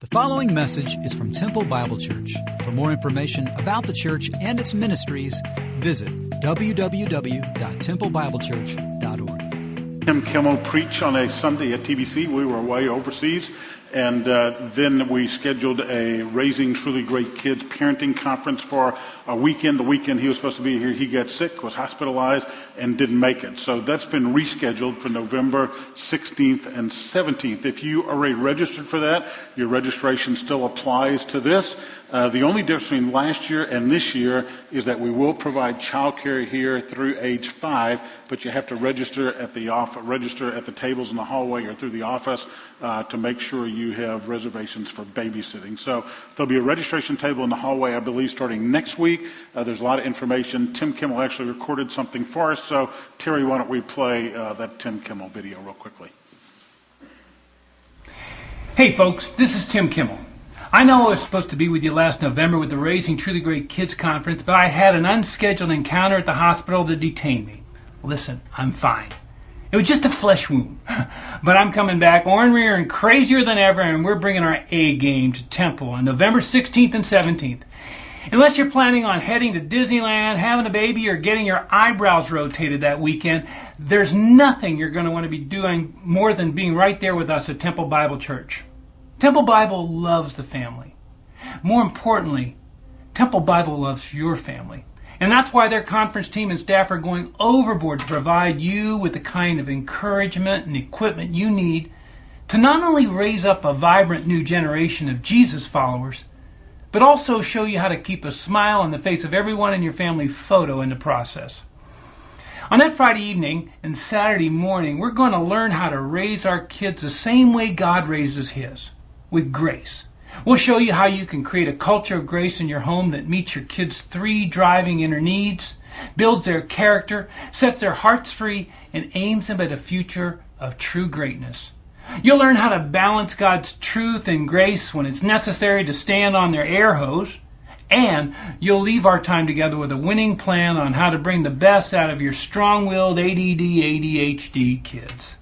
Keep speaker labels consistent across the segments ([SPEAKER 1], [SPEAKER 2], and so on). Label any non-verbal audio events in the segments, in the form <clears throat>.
[SPEAKER 1] The following message is from Temple Bible Church. For more information about the church and its ministries, visit www.templebiblechurch.org.
[SPEAKER 2] Tim Kimmel preached on a Sunday at TBC. We were away overseas. And uh, then we scheduled a Raising Truly Great Kids parenting conference for a weekend. The weekend he was supposed to be here, he got sick, was hospitalized, and didn't make it. So that's been rescheduled for November 16th and 17th. If you already registered for that, your registration still applies to this. Uh, the only difference between last year and this year is that we will provide childcare here through age five, but you have to register at the off, register at the tables in the hallway or through the office uh, to make sure you have reservations for babysitting. So there'll be a registration table in the hallway, I believe, starting next week. Uh, there's a lot of information. Tim Kimmel actually recorded something for us. So Terry, why don't we play uh, that Tim Kimmel video real quickly?
[SPEAKER 3] Hey folks, this is Tim Kimmel. I know I was supposed to be with you last November with the Raising Truly Great Kids Conference, but I had an unscheduled encounter at the hospital that detained me. Listen, I'm fine. It was just a flesh wound. <laughs> but I'm coming back ornery and crazier than ever, and we're bringing our A game to Temple on November 16th and 17th. Unless you're planning on heading to Disneyland, having a baby, or getting your eyebrows rotated that weekend, there's nothing you're going to want to be doing more than being right there with us at Temple Bible Church. Temple Bible loves the family. More importantly, Temple Bible loves your family. And that's why their conference team and staff are going overboard to provide you with the kind of encouragement and equipment you need to not only raise up a vibrant new generation of Jesus followers, but also show you how to keep a smile on the face of everyone in your family photo in the process. On that Friday evening and Saturday morning, we're going to learn how to raise our kids the same way God raises His with grace. We'll show you how you can create a culture of grace in your home that meets your kids' three driving inner needs, builds their character, sets their hearts free, and aims them at a future of true greatness. You'll learn how to balance God's truth and grace when it's necessary to stand on their air hose, and you'll leave our time together with a winning plan on how to bring the best out of your strong-willed ADD ADHD kids.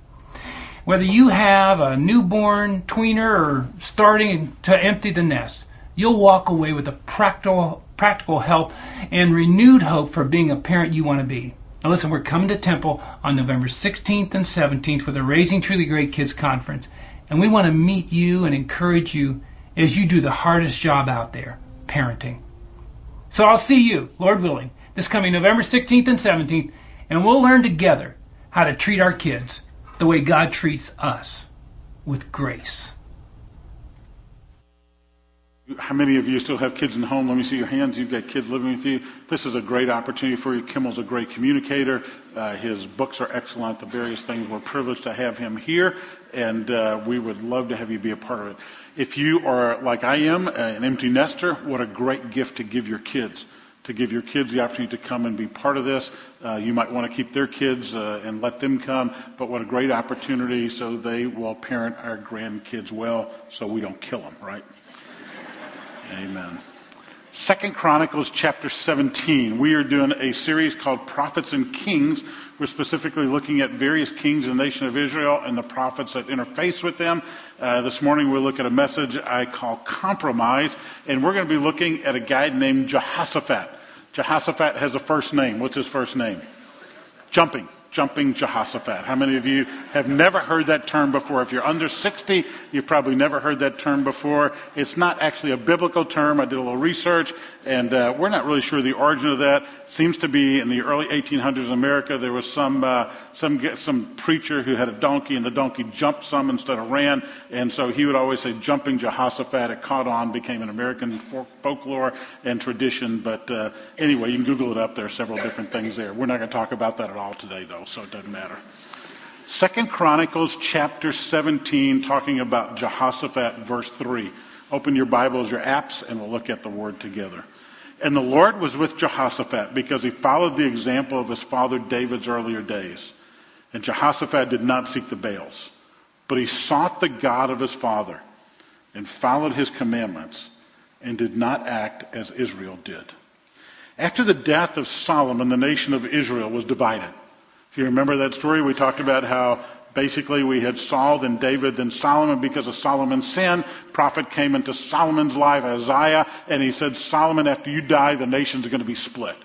[SPEAKER 3] Whether you have a newborn, tweener, or starting to empty the nest, you'll walk away with a practical, practical help and renewed hope for being a parent you want to be. Now listen, we're coming to Temple on November 16th and 17th for the Raising Truly Great Kids Conference, and we want to meet you and encourage you as you do the hardest job out there, parenting. So I'll see you, Lord willing, this coming November 16th and 17th, and we'll learn together how to treat our kids the way God treats us with grace.
[SPEAKER 2] How many of you still have kids in the home? Let me see your hands. You've got kids living with you. This is a great opportunity for you. Kimmel's a great communicator. Uh, his books are excellent. The various things. We're privileged to have him here, and uh, we would love to have you be a part of it. If you are like I am, uh, an empty nester, what a great gift to give your kids to give your kids the opportunity to come and be part of this. Uh, you might want to keep their kids uh, and let them come, but what a great opportunity so they will parent our grandkids well so we don't kill them, right? Amen. Second Chronicles chapter 17. We are doing a series called Prophets and Kings. We're specifically looking at various kings in the nation of Israel and the prophets that interface with them. Uh, this morning we'll look at a message I call Compromise, and we're going to be looking at a guy named Jehoshaphat. Jehoshaphat has a first name. What's his first name? Jumping jumping Jehoshaphat. How many of you have never heard that term before? If you're under 60, you've probably never heard that term before. It's not actually a biblical term. I did a little research, and uh, we're not really sure the origin of that. Seems to be in the early 1800s in America. There was some uh, some some preacher who had a donkey, and the donkey jumped some instead of ran, and so he would always say "jumping Jehoshaphat." It caught on, became an American folklore and tradition. But uh, anyway, you can Google it up. There are several different things there. We're not going to talk about that at all today, though so it doesn't matter. Second Chronicles chapter 17, talking about Jehoshaphat, verse 3. Open your Bibles, your apps, and we'll look at the word together. And the Lord was with Jehoshaphat because he followed the example of his father David's earlier days. And Jehoshaphat did not seek the Baals, but he sought the God of his father and followed his commandments and did not act as Israel did. After the death of Solomon, the nation of Israel was divided. If you remember that story, we talked about how Basically, we had Saul, then David, then Solomon. Because of Solomon's sin, prophet came into Solomon's life, Isaiah, and he said, Solomon, after you die, the nation's going to be split.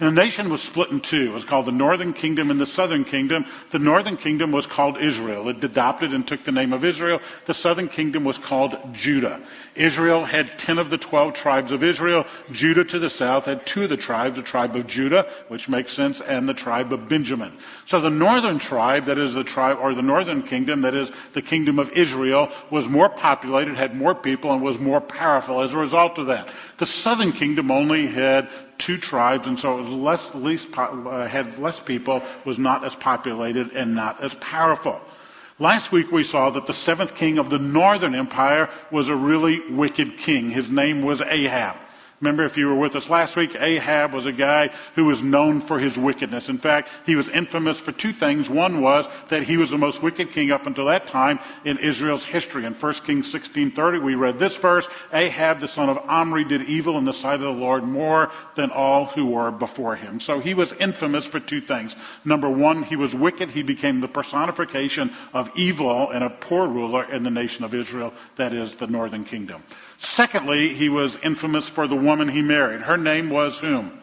[SPEAKER 2] And the nation was split in two. It was called the northern kingdom and the southern kingdom. The northern kingdom was called Israel. It adopted and took the name of Israel. The southern kingdom was called Judah. Israel had 10 of the 12 tribes of Israel. Judah to the south had two of the tribes, the tribe of Judah, which makes sense, and the tribe of Benjamin. So the northern tribe, that is the tribe, or the northern kingdom, that is the kingdom of Israel, was more populated, had more people, and was more powerful as a result of that. The southern kingdom only had two tribes, and so it was less, least, uh, had less people, was not as populated and not as powerful. Last week we saw that the seventh king of the northern empire was a really wicked king. His name was Ahab. Remember, if you were with us last week, Ahab was a guy who was known for his wickedness. In fact, he was infamous for two things. One was that he was the most wicked king up until that time in Israel's history. In 1 Kings 16:30, we read this verse: Ahab, the son of Omri, did evil in the sight of the Lord more than all who were before him. So he was infamous for two things. Number one, he was wicked. He became the personification of evil and a poor ruler in the nation of Israel, that is the northern kingdom. Secondly, he was infamous for the woman he married. Her name was whom?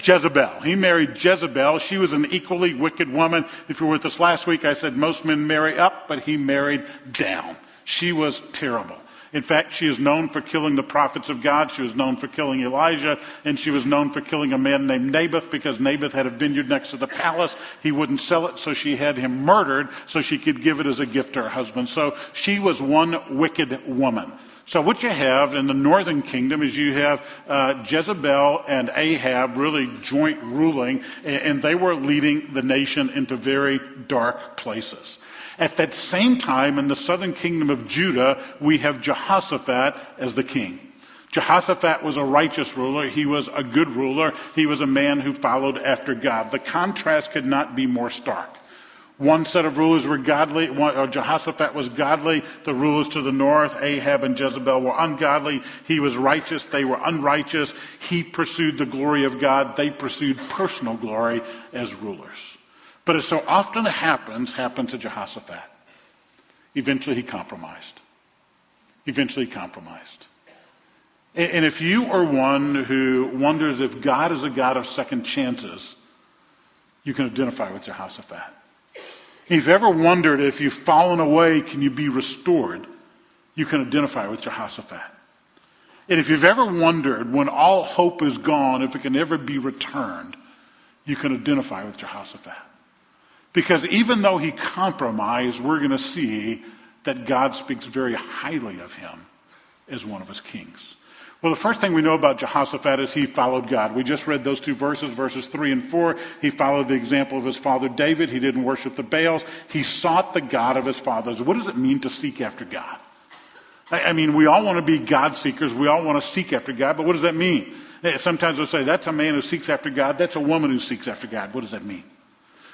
[SPEAKER 2] Jezebel. He married Jezebel. She was an equally wicked woman. If you were with us last week, I said most men marry up, but he married down. She was terrible. In fact, she is known for killing the prophets of God. She was known for killing Elijah, and she was known for killing a man named Naboth because Naboth had a vineyard next to the palace. He wouldn't sell it, so she had him murdered so she could give it as a gift to her husband. So she was one wicked woman. So what you have in the northern kingdom is you have uh, Jezebel and Ahab really joint ruling, and they were leading the nation into very dark places. At that same time, in the southern kingdom of Judah, we have Jehoshaphat as the king. Jehoshaphat was a righteous ruler. He was a good ruler. He was a man who followed after God. The contrast could not be more stark. One set of rulers were godly. One, uh, Jehoshaphat was godly. The rulers to the north, Ahab and Jezebel, were ungodly. He was righteous. They were unrighteous. He pursued the glory of God. They pursued personal glory as rulers. But as so often happens, happened to Jehoshaphat. Eventually he compromised. Eventually he compromised. And if you are one who wonders if God is a God of second chances, you can identify with Jehoshaphat. If you've ever wondered if you've fallen away, can you be restored? You can identify with Jehoshaphat. And if you've ever wondered when all hope is gone, if it can ever be returned, you can identify with Jehoshaphat. Because even though he compromised, we're going to see that God speaks very highly of him as one of his kings. Well, the first thing we know about Jehoshaphat is he followed God. We just read those two verses, verses 3 and 4. He followed the example of his father David. He didn't worship the Baals. He sought the God of his fathers. What does it mean to seek after God? I mean, we all want to be God seekers. We all want to seek after God, but what does that mean? Eh, sometimes we'll say, that's a man who seeks after God. That's a woman who seeks after God. What does that mean?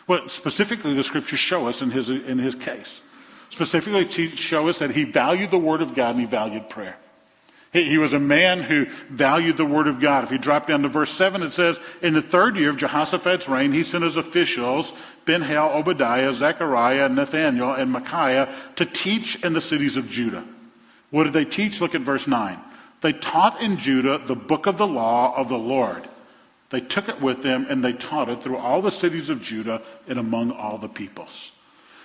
[SPEAKER 2] Well, specifically, the scriptures show us in his, in his case. Specifically, show us that he valued the word of God and he valued prayer. He was a man who valued the word of God. If you drop down to verse 7, it says, In the third year of Jehoshaphat's reign, he sent his officials, Ben-Hail, Obadiah, Zechariah, Nathaniel, and Micaiah, to teach in the cities of Judah. What did they teach? Look at verse 9. They taught in Judah the book of the law of the Lord. They took it with them and they taught it through all the cities of Judah and among all the peoples.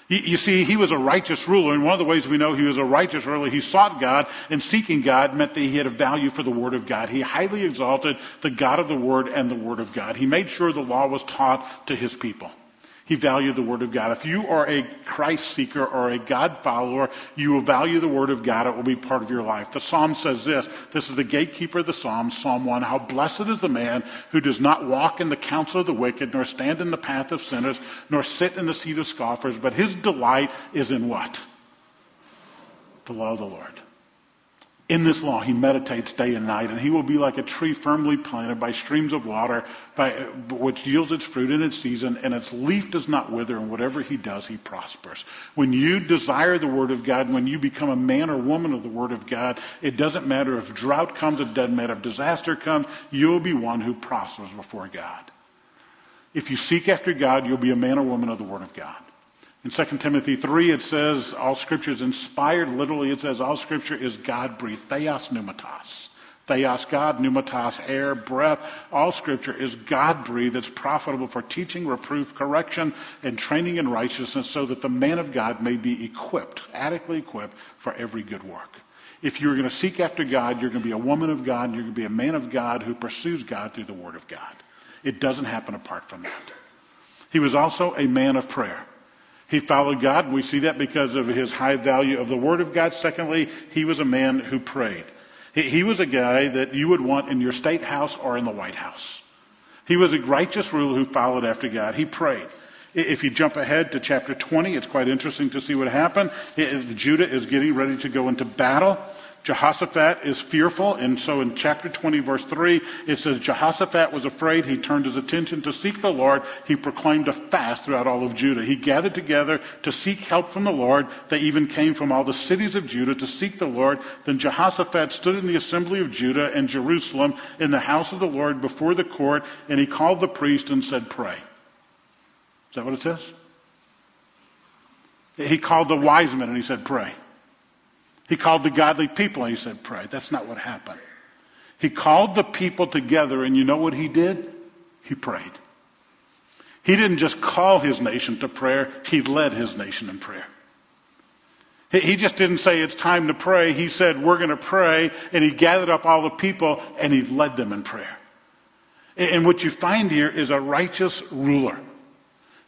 [SPEAKER 2] You see, he was a righteous ruler, and one of the ways we know he was a righteous ruler, he sought God, and seeking God meant that he had a value for the Word of God. He highly exalted the God of the Word and the Word of God. He made sure the law was taught to his people. He valued the Word of God. If you are a Christ seeker or a God follower, you will value the Word of God. It will be part of your life. The Psalm says this. This is the gatekeeper of the Psalms, Psalm 1. How blessed is the man who does not walk in the counsel of the wicked, nor stand in the path of sinners, nor sit in the seat of scoffers, but his delight is in what? The law of the Lord. In this law, he meditates day and night, and he will be like a tree firmly planted by streams of water, by, which yields its fruit in its season, and its leaf does not wither, and whatever he does, he prospers. When you desire the Word of God, when you become a man or woman of the Word of God, it doesn't matter if drought comes, it doesn't matter if disaster comes, you'll be one who prospers before God. If you seek after God, you'll be a man or woman of the Word of God. In 2 Timothy 3, it says all scripture is inspired. Literally, it says all scripture is God breathed. Theos pneumatos. Theos, God, pneumatos, air, breath. All scripture is God breathed. It's profitable for teaching, reproof, correction, and training in righteousness so that the man of God may be equipped, adequately equipped for every good work. If you're going to seek after God, you're going to be a woman of God, you're going to be a man of God who pursues God through the Word of God. It doesn't happen apart from that. He was also a man of prayer. He followed God. and We see that because of his high value of the Word of God. Secondly, he was a man who prayed. He was a guy that you would want in your state house or in the White House. He was a righteous ruler who followed after God. He prayed. If you jump ahead to chapter 20, it's quite interesting to see what happened. Judah is getting ready to go into battle. Jehoshaphat is fearful, and so in chapter 20, verse 3, it says, Jehoshaphat was afraid. He turned his attention to seek the Lord. He proclaimed a fast throughout all of Judah. He gathered together to seek help from the Lord. They even came from all the cities of Judah to seek the Lord. Then Jehoshaphat stood in the assembly of Judah and Jerusalem in the house of the Lord before the court, and he called the priest and said, Pray. Is that what it says? He called the wise men and he said, Pray. He called the godly people and he said, Pray. That's not what happened. He called the people together, and you know what he did? He prayed. He didn't just call his nation to prayer, he led his nation in prayer. He just didn't say it's time to pray. He said, We're going to pray. And he gathered up all the people and he led them in prayer. And what you find here is a righteous ruler.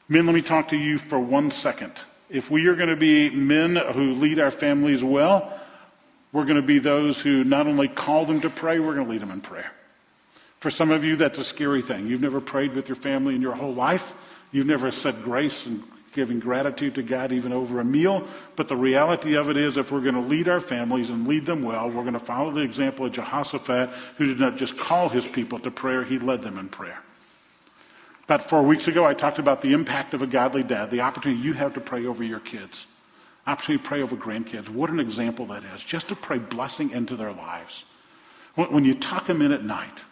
[SPEAKER 2] Men, let me talk to you for one second. If we are going to be men who lead our families well, we're going to be those who not only call them to pray, we're going to lead them in prayer. For some of you, that's a scary thing. You've never prayed with your family in your whole life. You've never said grace and giving gratitude to God even over a meal. But the reality of it is, if we're going to lead our families and lead them well, we're going to follow the example of Jehoshaphat, who did not just call his people to prayer, he led them in prayer. About four weeks ago, I talked about the impact of a godly dad, the opportunity you have to pray over your kids, opportunity to pray over grandkids. What an example that is, just to pray blessing into their lives. When you tuck them in at night,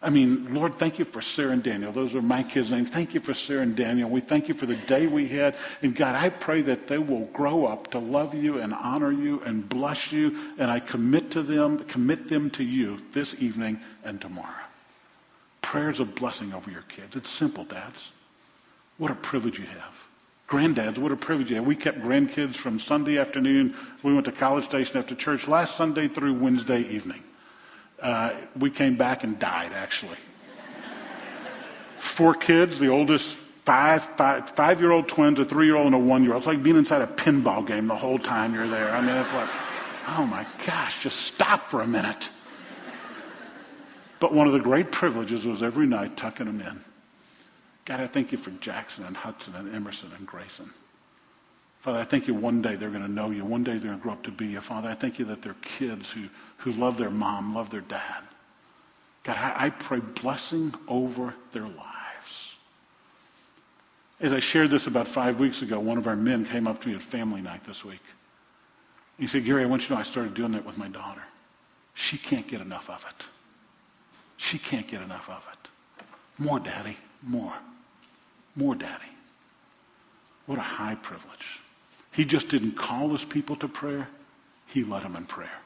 [SPEAKER 2] I mean, Lord, thank you for Sarah and Daniel. Those are my kids' names. Thank you for Sarah and Daniel. We thank you for the day we had. And God, I pray that they will grow up to love you and honor you and bless you. And I commit to them, commit them to you this evening and tomorrow prayers of blessing over your kids. It's simple, dads. What a privilege you have. Granddads, what a privilege you have. We kept grandkids from Sunday afternoon. We went to College Station after church last Sunday through Wednesday evening. Uh, we came back and died, actually. Four kids, the oldest five, five, five-year-old twins, a three-year-old, and a one-year-old. It's like being inside a pinball game the whole time you're there. I mean, it's like, oh my gosh, just stop for a minute. But one of the great privileges was every night tucking them in. God, I thank you for Jackson and Hudson and Emerson and Grayson. Father, I thank you one day they're going to know you. One day they're going to grow up to be you. Father, I thank you that they're kids who, who love their mom, love their dad. God, I, I pray blessing over their lives. As I shared this about five weeks ago, one of our men came up to me at family night this week. He said, Gary, I want you to know I started doing that with my daughter. She can't get enough of it. She can't get enough of it. More, Daddy. More. More, Daddy. What a high privilege. He just didn't call his people to prayer. He led them in prayer.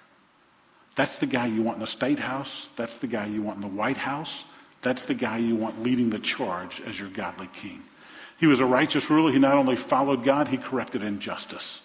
[SPEAKER 2] That's the guy you want in the state house. That's the guy you want in the White House. That's the guy you want leading the charge as your godly king. He was a righteous ruler. He not only followed God, he corrected injustice.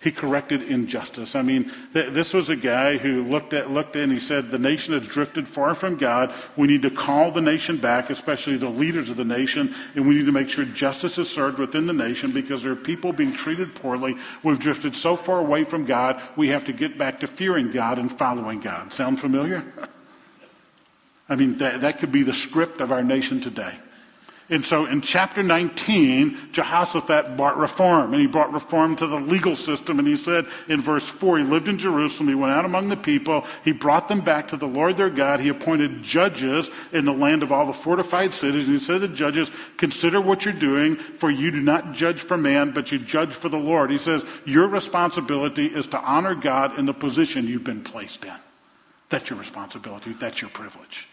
[SPEAKER 2] He corrected injustice. I mean, th- this was a guy who looked at, looked and he said, the nation has drifted far from God. We need to call the nation back, especially the leaders of the nation, and we need to make sure justice is served within the nation because there are people being treated poorly. We've drifted so far away from God, we have to get back to fearing God and following God. Sound familiar? <laughs> I mean, that, that could be the script of our nation today. And so in chapter 19, Jehoshaphat brought reform, and he brought reform to the legal system. And he said in verse 4, he lived in Jerusalem, he went out among the people, he brought them back to the Lord their God, he appointed judges in the land of all the fortified cities. And he said to the judges, consider what you're doing, for you do not judge for man, but you judge for the Lord. He says, your responsibility is to honor God in the position you've been placed in. That's your responsibility, that's your privilege.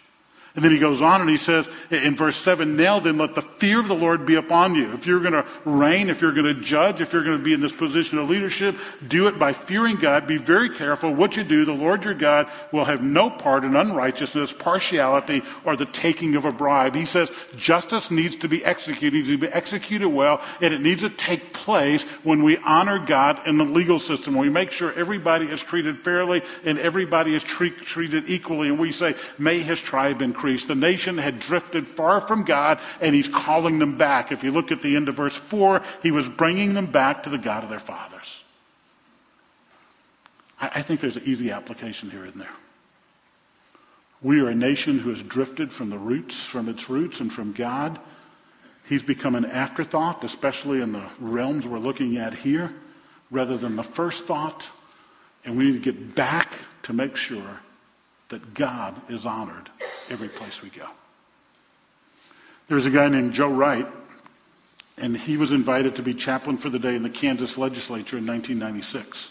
[SPEAKER 2] And then he goes on and he says in verse 7, Now then let the fear of the Lord be upon you. If you're going to reign, if you're going to judge, if you're going to be in this position of leadership, do it by fearing God. Be very careful what you do. The Lord your God will have no part in unrighteousness, partiality, or the taking of a bribe. He says justice needs to be executed, it needs to be executed well, and it needs to take place when we honor God in the legal system, we make sure everybody is treated fairly and everybody is treat, treated equally, and we say, may his tribe increase The nation had drifted far from God, and he's calling them back. If you look at the end of verse 4, he was bringing them back to the God of their fathers. I, think there's an easy application here in there. We are a nation who has drifted from the roots, from its roots, and from God. He's become an afterthought, especially in the realms we're looking at here, rather than the first thought. And we need to get back to make sure that God is honored every place we go. There's a guy named Joe Wright, and he was invited to be chaplain for the day in the Kansas legislature in 1996.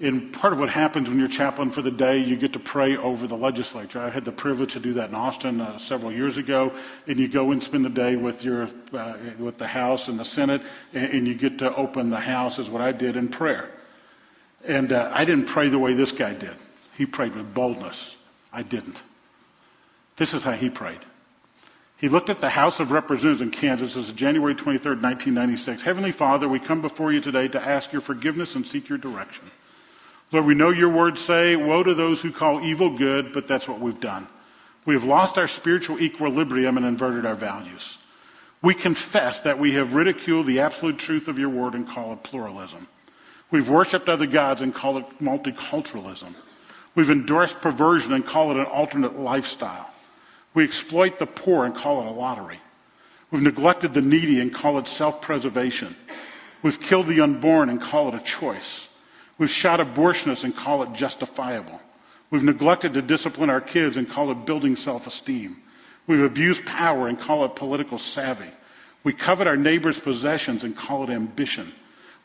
[SPEAKER 2] And part of what happens when you're chaplain for the day, you get to pray over the legislature. I had the privilege to do that in Austin uh, several years ago, and you go and spend the day with your uh, with the House and the Senate, and, and, you get to open the House, is what I did in prayer. And uh, I didn't pray the way this guy did. He prayed with boldness. I didn't. This is how he prayed. He looked at the House of Representatives in Kansas. This is January 23, 1996. Heavenly Father, we come before you today to ask your forgiveness and seek your direction. Lord, we know your words say, woe to those who call evil good, but that's what we've done. We have lost our spiritual equilibrium and inverted our values. We confess that we have ridiculed the absolute truth of your word and call it pluralism. We've worshiped other gods and call it multiculturalism. We've endorsed perversion and call it an alternate lifestyle. We exploit the poor and call it a lottery. We've neglected the needy and call it self-preservation. We've killed the unborn and call it a choice. We've shot abortionists and call it justifiable. We've neglected to discipline our kids and call it building self-esteem. We've abused power and call it political savvy. We covet our neighbor's possessions and call it ambition.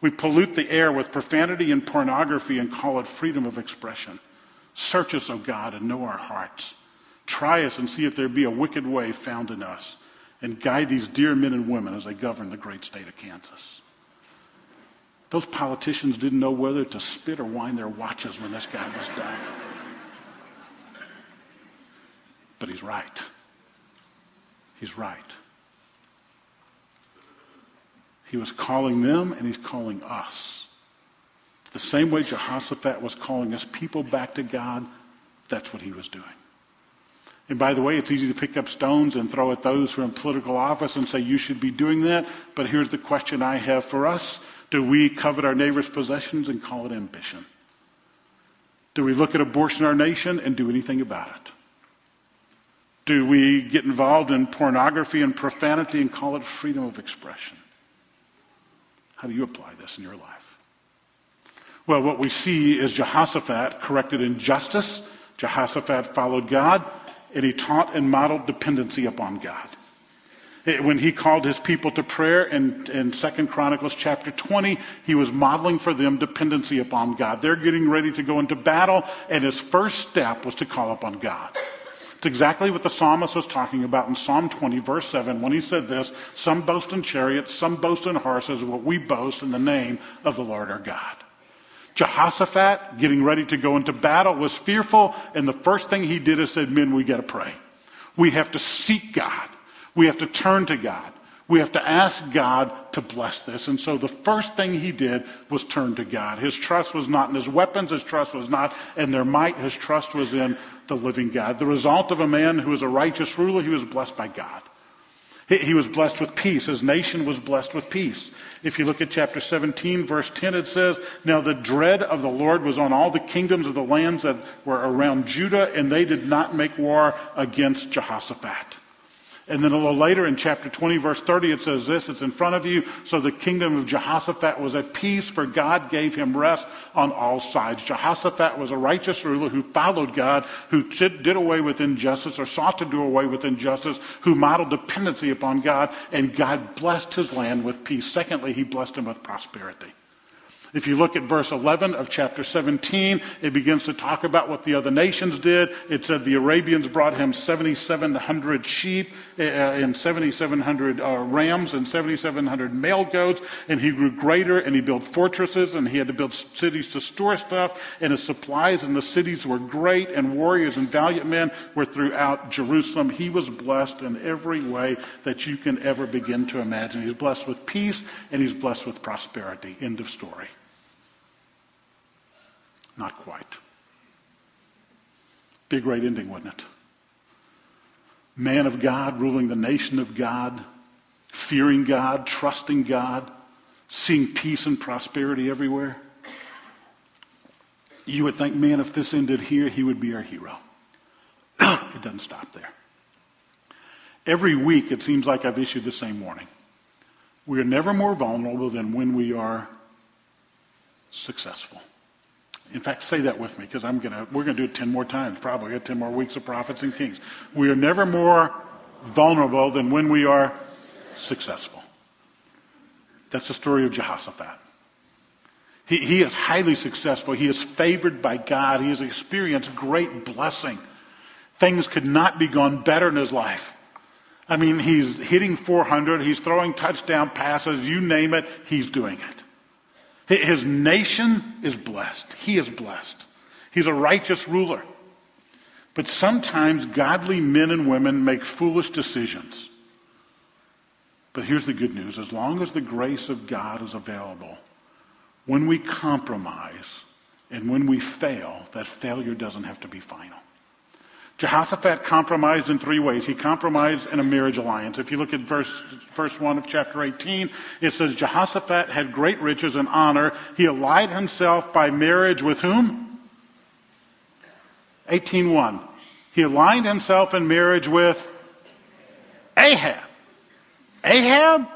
[SPEAKER 2] We pollute the air with profanity and pornography and call it freedom of expression. Search us, O God, and know our hearts. Try us and see if there be a wicked way found in us. And guide these dear men and women as they govern the great state of Kansas. Those politicians didn't know whether to spit or wind their watches when this guy was done. But he's right. He's right. He was calling them and he's calling us. The same way Jehoshaphat was calling his people back to God, that's what he was doing. And by the way, it's easy to pick up stones and throw at those who are in political office and say, you should be doing that. But here's the question I have for us. Do we covet our neighbor's possessions and call it ambition? Do we look at abortion in our nation and do anything about it? Do we get involved in pornography and profanity and call it freedom of expression? How do you apply this in your life? Well, what we see is Jehoshaphat corrected injustice. Jehoshaphat followed God, and he taught and modeled dependency upon God. When he called his people to prayer in, in 2 Chronicles chapter 20, he was modeling for them dependency upon God. They're getting ready to go into battle, and his first step was to call upon God. It's exactly what the psalmist was talking about in Psalm 20, verse 7, when he said this, Some boast in chariots, some boast in horses, but we boast in the name of the Lord our God. Jehoshaphat, getting ready to go into battle, was fearful, and the first thing he did is said, men, we gotta pray. We have to seek God. We have to turn to God. We have to ask God to bless this. And so the first thing he did was turn to God. His trust was not in his weapons. His trust was not in their might. His trust was in the living God. The result of a man who was a righteous ruler, he was blessed by God. He was blessed with peace. His nation was blessed with peace. If you look at chapter 17, verse 10, it says, Now the dread of the Lord was on all the kingdoms of the lands that were around Judah, and they did not make war against Jehoshaphat. And then a little later in chapter 20 verse 30 it says this, it's in front of you. So the kingdom of Jehoshaphat was at peace for God gave him rest on all sides. Jehoshaphat was a righteous ruler who followed God, who did away with injustice or sought to do away with injustice, who modeled dependency upon God, and God blessed his land with peace. Secondly, he blessed him with prosperity. If you look at verse 11 of chapter 17, it begins to talk about what the other nations did. It said the Arabians brought him 7,700 sheep uh, and 7,700 uh, rams and 7,700 male goats, and he grew greater and he built fortresses and he had to build cities to store stuff, and his supplies in the cities were great, and warriors and valiant men were throughout Jerusalem. He was blessed in every way that you can ever begin to imagine. He's blessed with peace and he's blessed with prosperity. End of story. Not quite. Be a great ending, wouldn't it? Man of God, ruling the nation of God, fearing God, trusting God, seeing peace and prosperity everywhere. You would think, man, if this ended here, he would be our hero. <clears throat> it doesn't stop there. Every week, it seems like I've issued the same warning. We are never more vulnerable than when we are successful. In fact, say that with me because I'm gonna, we're gonna do it 10 more times, probably. got 10 more weeks of prophets and kings. We are never more vulnerable than when we are successful. That's the story of Jehoshaphat. He, he is highly successful. He is favored by God. He has experienced great blessing. Things could not be gone better in his life. I mean, he's hitting 400. He's throwing touchdown passes. You name it, he's doing it. His nation is blessed. He is blessed. He's a righteous ruler. But sometimes godly men and women make foolish decisions. But here's the good news. As long as the grace of God is available, when we compromise and when we fail, that failure doesn't have to be final. Jehoshaphat compromised in three ways. He compromised in a marriage alliance. If you look at verse, verse 1 of chapter 18, it says Jehoshaphat had great riches and honor. He allied himself by marriage with whom? 18.1. He aligned himself in marriage with Ahab. Ahab?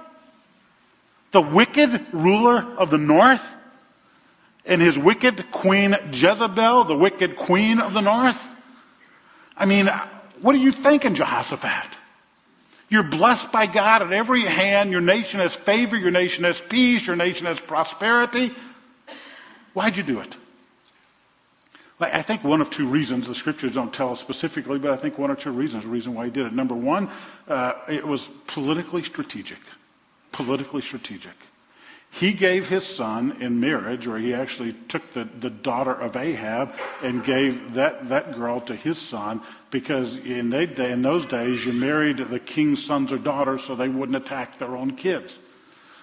[SPEAKER 2] The wicked ruler of the north? And his wicked queen Jezebel, the wicked queen of the north? I mean, what are you thinking, Jehoshaphat? You're blessed by God at every hand. Your nation has favor. Your nation has peace. Your nation has prosperity. Why'd you do it? I think one of two reasons, the scriptures don't tell us specifically, but I think one or two reasons, the reason why he did it. Number one, uh, it was politically strategic. Politically strategic. He gave his son in marriage, or he actually took the, the daughter of Ahab and gave that, that girl to his son because in, they, in those days you married the king's sons or daughters so they wouldn't attack their own kids.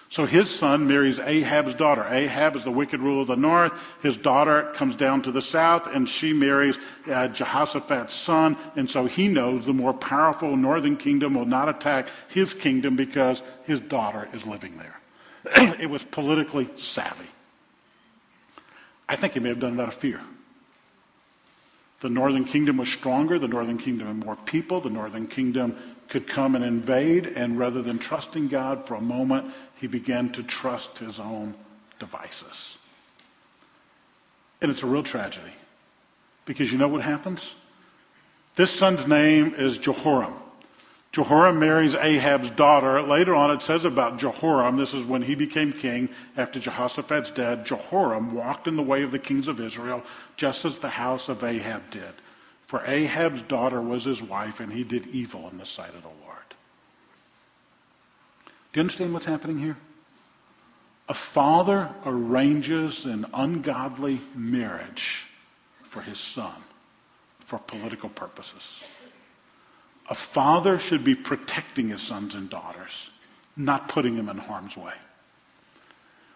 [SPEAKER 2] So his son marries Ahab's daughter. Ahab is the wicked ruler of the north. His daughter comes down to the south and she marries uh, Jehoshaphat's son. And so he knows the more powerful northern kingdom will not attack his kingdom because his daughter is living there. <clears throat> it was politically savvy. I think he may have done it out of fear. The northern kingdom was stronger. The northern kingdom had more people. The northern kingdom could come and invade. And rather than trusting God for a moment, he began to trust his own devices. And it's a real tragedy. Because you know what happens? This son's name is Jehoram. Jehoram marries Ahab's daughter. Later on, it says about Jehoram, this is when he became king after Jehoshaphat's dead. Jehoram walked in the way of the kings of Israel, just as the house of Ahab did. For Ahab's daughter was his wife, and he did evil in the sight of the Lord. Do you understand what's happening here? A father arranges an ungodly marriage for his son for political purposes. A father should be protecting his sons and daughters, not putting them in harm's way.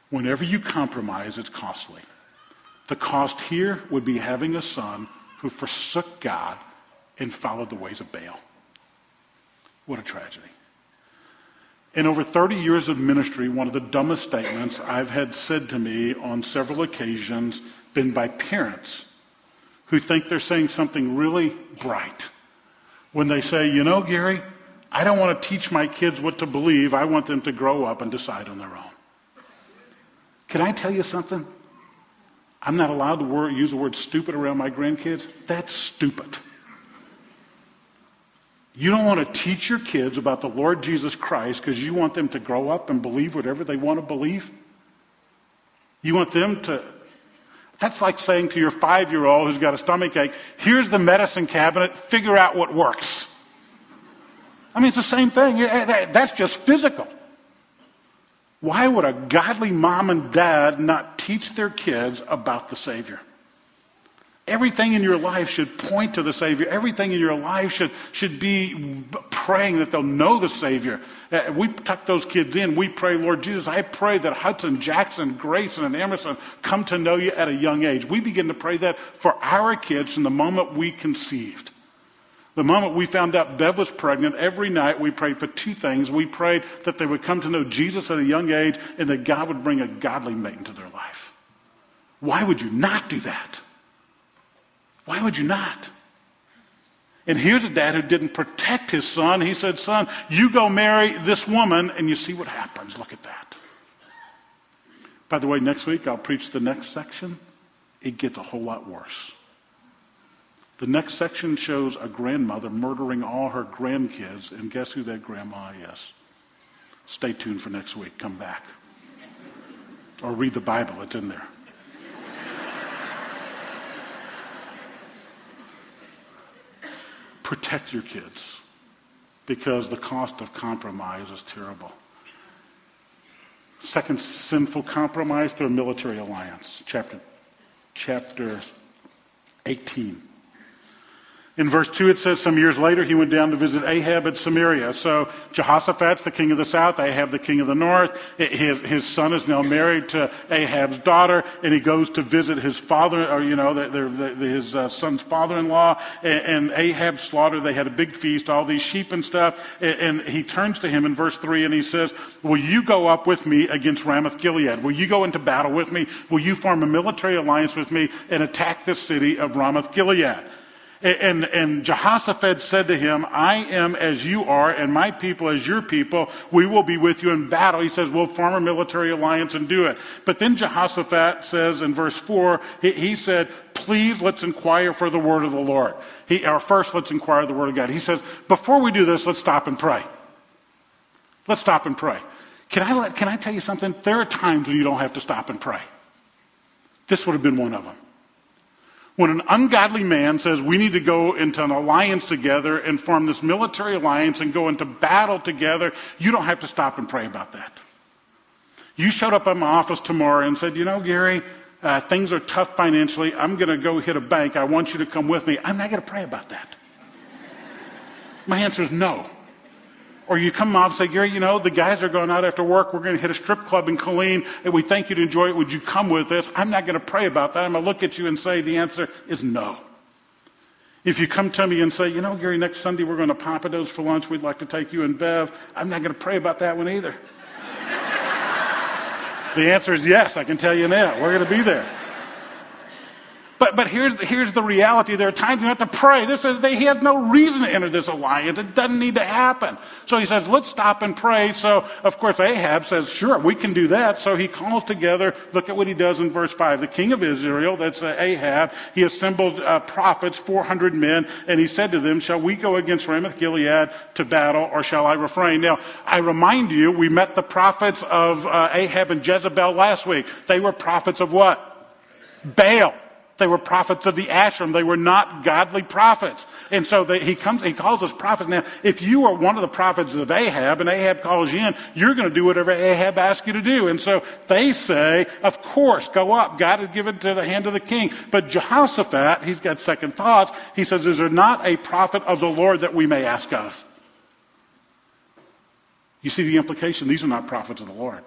[SPEAKER 2] Whenever you compromise, it's costly. The cost here would be having a son who forsook God and followed the ways of Baal. What a tragedy. In over 30 years of ministry, one of the dumbest statements I've had said to me on several occasions been by parents who think they're saying something really bright when they say, you know, Gary, I don't want to teach my kids what to believe. I want them to grow up and decide on their own. Can I tell you something? I'm not allowed to word, use the word stupid around my grandkids. That's stupid. You don't want to teach your kids about the Lord Jesus Christ because you want them to grow up and believe whatever they want to believe? You want them to. That's like saying to your five year old who's got a stomach ache, here's the medicine cabinet, figure out what works. I mean, it's the same thing. Eh, that's just physical. Why would a godly mom and dad not teach their kids about the Savior? Everything in your life should point to the Savior. Everything in your life should, should be praying that they'll know the Savior. Uh, we tuck those kids in. We pray, Lord Jesus, I pray that Hudson, Jackson, Grayson, and Emerson come to know you at a young age. We begin to pray that for our kids from the moment we conceived. The moment we found out Bev was pregnant, every night we prayed for two things. We prayed that they would come to know Jesus at a young age and that God would bring a godly mate into their life. Why would you not do that? Why would you not? And here's a dad who didn't protect his son. He said, Son, you go marry this woman and you see what happens. Look at that. By the way, next week I'll preach the next section. It gets a whole lot worse. The next section shows a grandmother murdering all her grandkids, and guess who that grandma is? Stay tuned for next week. Come back. Or read the Bible, it's in there. Protect your kids because the cost of compromise is terrible. Second sinful compromise through a military alliance, chapter, chapter 18. In verse 2, it says, Some years later, he went down to visit Ahab at Samaria. So Jehoshaphat's the king of the south, Ahab the king of the north. His, his son is now married to Ahab's daughter, and he goes to visit his father, or, you know, the, the, the, his uh, son's father in law. And, and, Ahab slaughtered, they had a big feast, all these sheep and stuff. And, and he turns to him in verse 3 and he says, Will you go up with me against Ramoth Gilead? Will you go into battle with me? Will you form a military alliance with me and attack the city of Ramoth Gilead? And, and Jehoshaphat said to him, I am as you are, and my people as your people. We will be with you in battle. He says, we'll form a military alliance and do it. But then Jehoshaphat says in verse 4, he, he said, please let's inquire for the word of the Lord. He, or first, let's inquire the word of God. He says, before we do this, let's stop and pray. Let's stop and pray. Can I, let, can I tell you something? There are times when you don't have to stop and pray. This would have been one of them. When an ungodly man says we need to go into an alliance together and form this military alliance and go into battle together, you don't have to stop and pray about that. You showed up at my office tomorrow and said, you know, Gary, uh, things are tough financially. I'm going to go hit a bank. I want you to come with me. I'm not going to pray about that. My answer is no. Or you come off and say, Gary, you know, the guys are going out after work. We're going to hit a strip club in Killeen and we think you'd enjoy it. Would you come with us? I'm not going to pray about that. I'm going to look at you and say the answer is no. If you come to me and say, you know, Gary, next Sunday we're going to Pappadeaux for lunch. We'd like to take you and Bev. I'm not going to pray about that one either. <laughs> the answer is yes. I can tell you now. We're going to be there. But, but here's, the, here's the reality. There are times you have to pray. This is, they, he has no reason to enter this alliance. It doesn't need to happen. So he says, let's stop and pray. So, of course, Ahab says, sure, we can do that. So he calls together, look at what he does in verse 5. The king of Israel, that's uh, Ahab, he assembled uh, prophets, 400 men, and he said to them, shall we go against Ramoth Gilead to battle, or shall I refrain? Now, I remind you, we met the prophets of uh, Ahab and Jezebel last week. They were prophets of what? Baal. They were prophets of the Asherim. They were not godly prophets. And so they, he comes, he calls us prophets. Now, if you are one of the prophets of Ahab and Ahab calls you in, you're going to do whatever Ahab asks you to do. And so they say, of course, go up. God has given to the hand of the king. But Jehoshaphat, he's got second thoughts. He says, is there not a prophet of the Lord that we may ask of? You see the implication? These are not prophets of the Lord.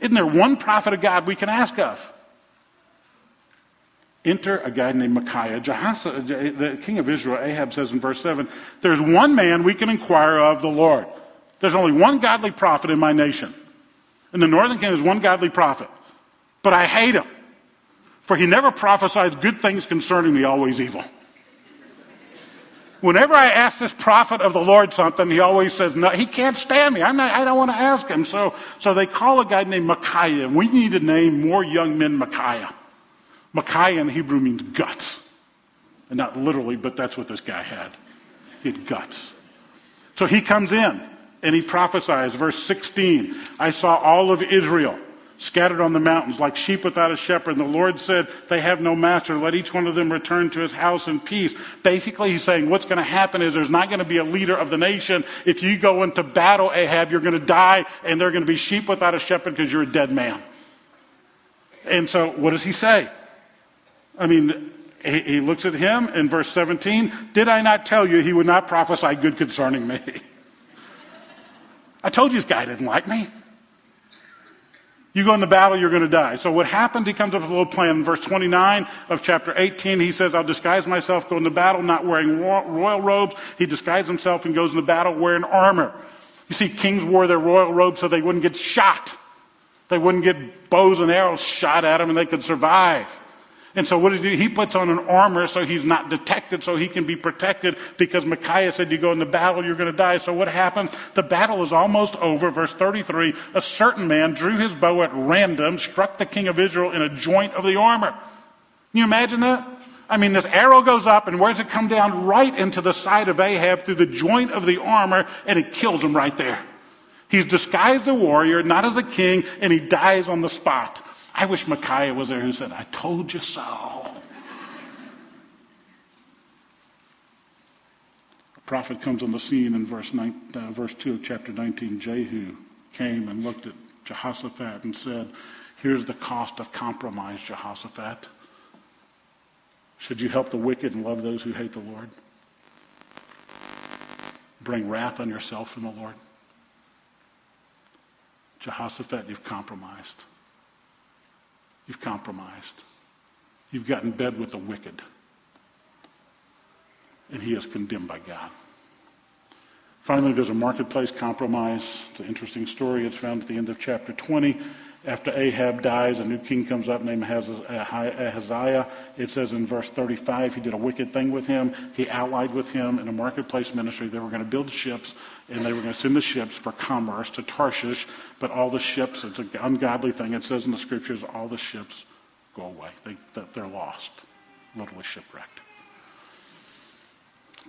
[SPEAKER 2] Isn't there one prophet of God we can ask of? Enter a guy named Micaiah. Jehoshaphat, uh, the king of Israel, Ahab says in verse 7, There's one man we can inquire of the Lord. There's only one godly prophet in my nation. In the northern kingdom, there's one godly prophet. But I hate him. For he never prophesies good things concerning me, always evil. Whenever I ask this prophet of the Lord something, he always says, no, he can't stand me. I'm not, I don't want to ask him. So, so they call a guy named Micaiah. And we need to name more young men Micaiah. Micaiah in Hebrew means guts. And not literally, but that's what this guy had. He had guts. So he comes in and he prophesies, verse 16, I saw all of Israel scattered on the mountains like sheep without a shepherd. And the Lord said, they have no master. Let each one of them return to his house in peace. Basically, he's saying what's going to happen is there's not going to be a leader of the nation. If you go into battle, Ahab, you're going to die and they're going to be sheep without a shepherd because you're a dead man. And so what does he say? I mean, he, looks at him in verse 17. Did I not tell you he would not prophesy good concerning me? <laughs> I told you this guy didn't like me. You go in the battle, you're going to die. So what happens, he comes up with a little plan. In verse 29 of chapter 18, he says, I'll disguise myself, go into battle, not wearing royal robes. He disguises himself and goes into battle wearing armor. You see, kings wore their royal robes so they wouldn't get shot. They wouldn't get bows and arrows shot at them and they could survive. And so what does he do? He puts on an armor so he's not detected, so he can be protected because Micaiah said you go into battle, you're going to die. So what happens? The battle is almost over. Verse 33, a certain man drew his bow at random, struck the king of Israel in a joint of the armor. Can you imagine that? I mean, this arrow goes up and where does it come down? Right into the side of Ahab through the joint of the armor and it kills him right there. He's disguised a warrior, not as a king, and he dies on the spot. I wish Micaiah was there who said, I told you so. A prophet comes on the scene in verse, nine, uh, verse 2 of chapter 19. Jehu came and looked at Jehoshaphat and said, Here's the cost of compromise, Jehoshaphat. Should you help the wicked and love those who hate the Lord? Bring wrath on yourself from the Lord? Jehoshaphat, you've compromised. You've compromised. You've got in bed with the wicked. And he is condemned by God. Finally, there's a marketplace compromise. It's an interesting story. It's found at the end of chapter 20. After Ahab dies, a new king comes up named Ahaziah. It says in verse 35, he did a wicked thing with him. He allied with him in a marketplace ministry. They were going to build ships, and they were going to send the ships for commerce to Tarshish. But all the ships, it's an ungodly thing. It says in the scriptures, all the ships go away. They, they're lost, literally shipwrecked.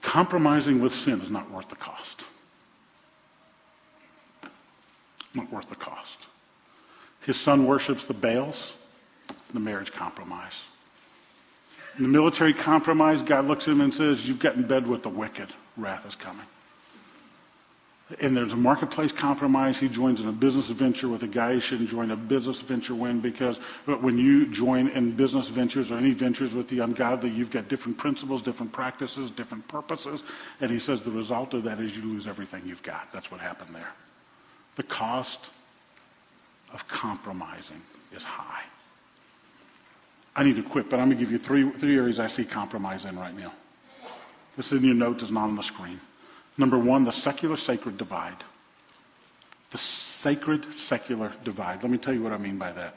[SPEAKER 2] Compromising with sin is not worth the cost. Not worth the cost. His son worships the Baals, the marriage compromise. In the military compromise, God looks at him and says, You've got in bed with the wicked. Wrath is coming and there's a marketplace compromise. He joins in a business venture with a guy he shouldn't join a business venture with because when you join in business ventures or any ventures with the ungodly, you've got different principles, different practices, different purposes. And he says the result of that is you lose everything you've got. That's what happened there. The cost of compromising is high. I need to quit, but I'm going to give you three, three areas I see compromise in right now. This is in your notes, it's not on the screen. Number one, the secular sacred divide. The sacred secular divide. Let me tell you what I mean by that.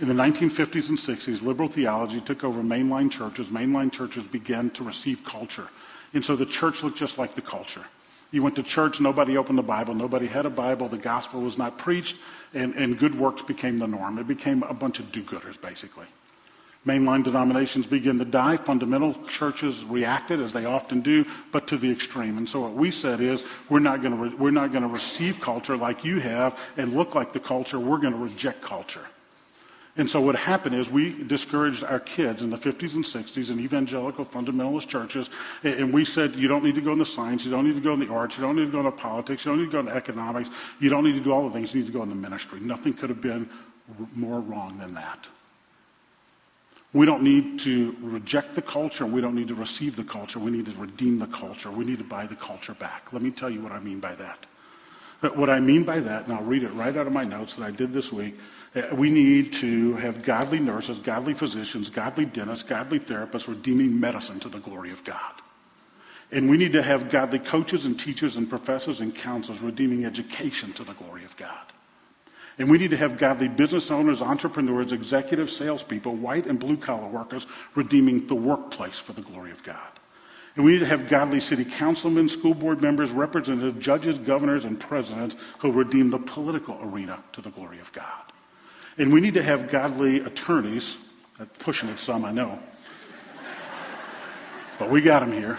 [SPEAKER 2] In the 1950s and 60s, liberal theology took over mainline churches. Mainline churches began to receive culture. And so the church looked just like the culture. You went to church, nobody opened the Bible, nobody had a Bible, the gospel was not preached, and, and good works became the norm. It became a bunch of do gooders, basically. Mainline denominations begin to die. Fundamental churches reacted, as they often do, but to the extreme. And so what we said is, we're not going to re- we're not going to receive culture like you have and look like the culture. We're going to reject culture. And so what happened is we discouraged our kids in the 50s and 60s in evangelical fundamentalist churches, and we said, you don't need to go into science, you don't need to go into the arts, you don't need to go into politics, you don't need to go into economics, you don't need to do all the things, you need to go into ministry. Nothing could have been more wrong than that. We don't need to reject the culture. And we don't need to receive the culture. We need to redeem the culture. We need to buy the culture back. Let me tell you what I mean by that. What I mean by that, and I'll read it right out of my notes that I did this week, uh, Uh, we need to have godly nurses, godly physicians, godly dentists, godly therapists redeeming medicine to the glory of God. And we need to have godly coaches and teachers and professors and counselors redeeming education to the glory of God. And we need to have godly business owners, entrepreneurs, executive salespeople, white and blue collar workers redeeming the workplace for the glory of God. And we need to have godly city councilmen, school board members, representatives, judges, governors, and presidents who redeem the political arena to the glory of God. And we need to have godly attorneys, I'm pushing it some, I know, but we got them here,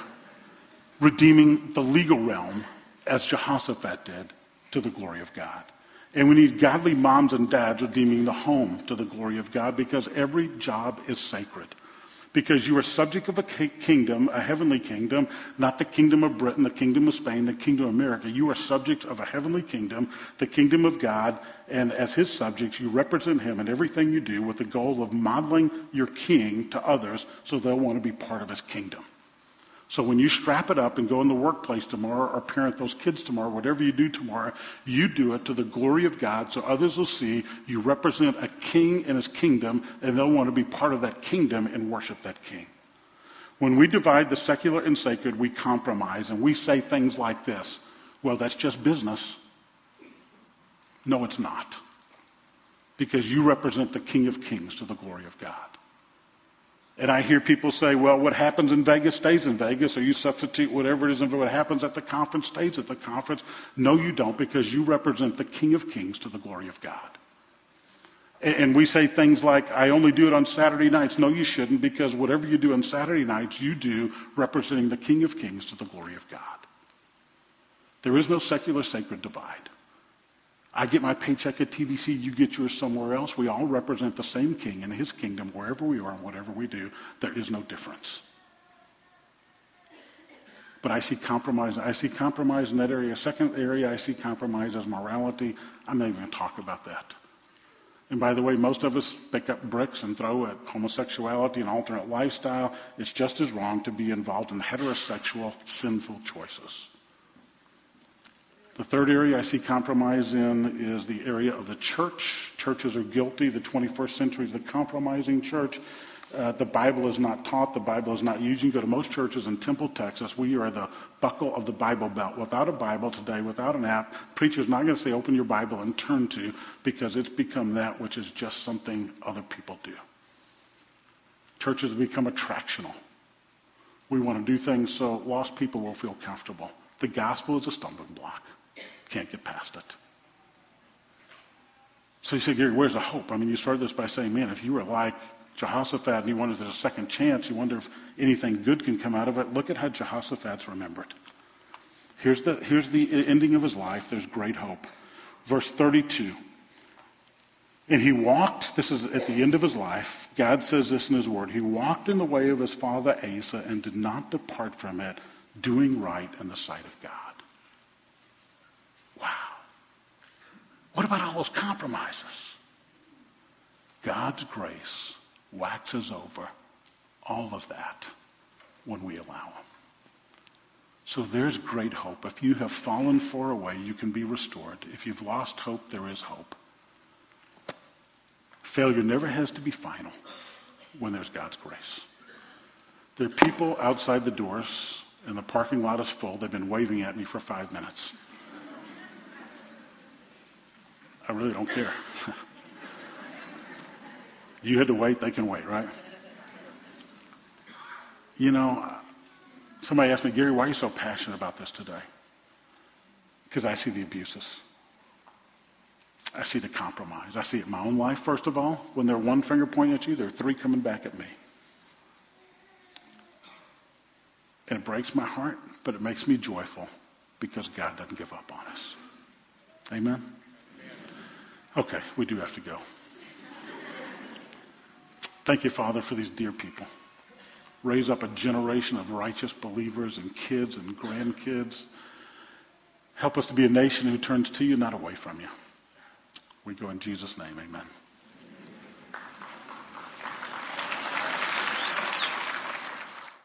[SPEAKER 2] redeeming the legal realm as Jehoshaphat did to the glory of God. And we need godly moms and dads redeeming the home to the glory of God because every job is sacred. Because you are subject of a kingdom, a heavenly kingdom, not the kingdom of Britain, the kingdom of Spain, the kingdom of America. You are subject of a heavenly kingdom, the kingdom of God, and as his subjects, you represent him in everything you do with the goal of modeling your king to others so they'll want to be part of his kingdom. So when you strap it up and go in the workplace tomorrow or parent those kids tomorrow, whatever you do tomorrow, you do it to the glory of God so others will see you represent a king and his kingdom and they'll want to be part of that kingdom and worship that king. When we divide the secular and sacred, we compromise and we say things like this. Well, that's just business. No, it's not. Because you represent the King of Kings to the glory of God. And I hear people say, well, what happens in Vegas stays in Vegas, or you substitute whatever it is, and what happens at the conference stays at the conference. No, you don't, because you represent the King of Kings to the glory of God. And we say things like, I only do it on Saturday nights. No, you shouldn't, because whatever you do on Saturday nights, you do representing the King of Kings to the glory of God. There is no secular sacred divide. I get my paycheck at TVC, you get yours somewhere else. We all represent the same king in his kingdom wherever we are and whatever we do. There is no difference. But I see compromise. I see compromise in that area. Second area I see compromise as morality. I'm not even going to talk about that. And by the way, most of us pick up bricks and throw at homosexuality and alternate lifestyle. It's just as wrong to be involved in heterosexual sinful choices. The third area I see compromise in is the area of the church. Churches are guilty. The 21st century is the compromising church. Uh, the Bible is not taught. The Bible is not used. You go to most churches in Temple, Texas. We are the buckle of the Bible belt. Without a Bible today, without an app, preacher's not going to say open your Bible and turn to because it's become that which is just something other people do. Churches have become attractional. We want to do things so lost people will feel comfortable. The gospel is a stumbling block. Can't get past it. So you say, Gary, where's the hope? I mean, you started this by saying, man, if you were like Jehoshaphat and you wanted a second chance, you wonder if anything good can come out of it. Look at how Jehoshaphat's remembered. Here's the, here's the ending of his life. There's great hope. Verse 32. And he walked, this is at the end of his life. God says this in his word. He walked in the way of his father Asa and did not depart from it, doing right in the sight of God. What about all those compromises? God's grace waxes over all of that when we allow Him. So there's great hope. If you have fallen far away, you can be restored. If you've lost hope, there is hope. Failure never has to be final when there's God's grace. There are people outside the doors, and the parking lot is full. They've been waving at me for five minutes. I really don't care. you had to wait, they can wait, right? You know, somebody asked me, Gary, why are you so passionate about this today? Because I see the abuses. I see the compromise. I see it in my own life, first of all. When they're one finger pointing at you, there are three coming back at me. And it breaks my heart, but it makes me joyful because God doesn't give up on us. Amen? Okay, we do have to go. Thank you, Father, for these dear people. Raise up a generation of righteous believers and kids and grandkids. Help us to be a nation who turns to you, not away from you. We go in Jesus' name. Amen.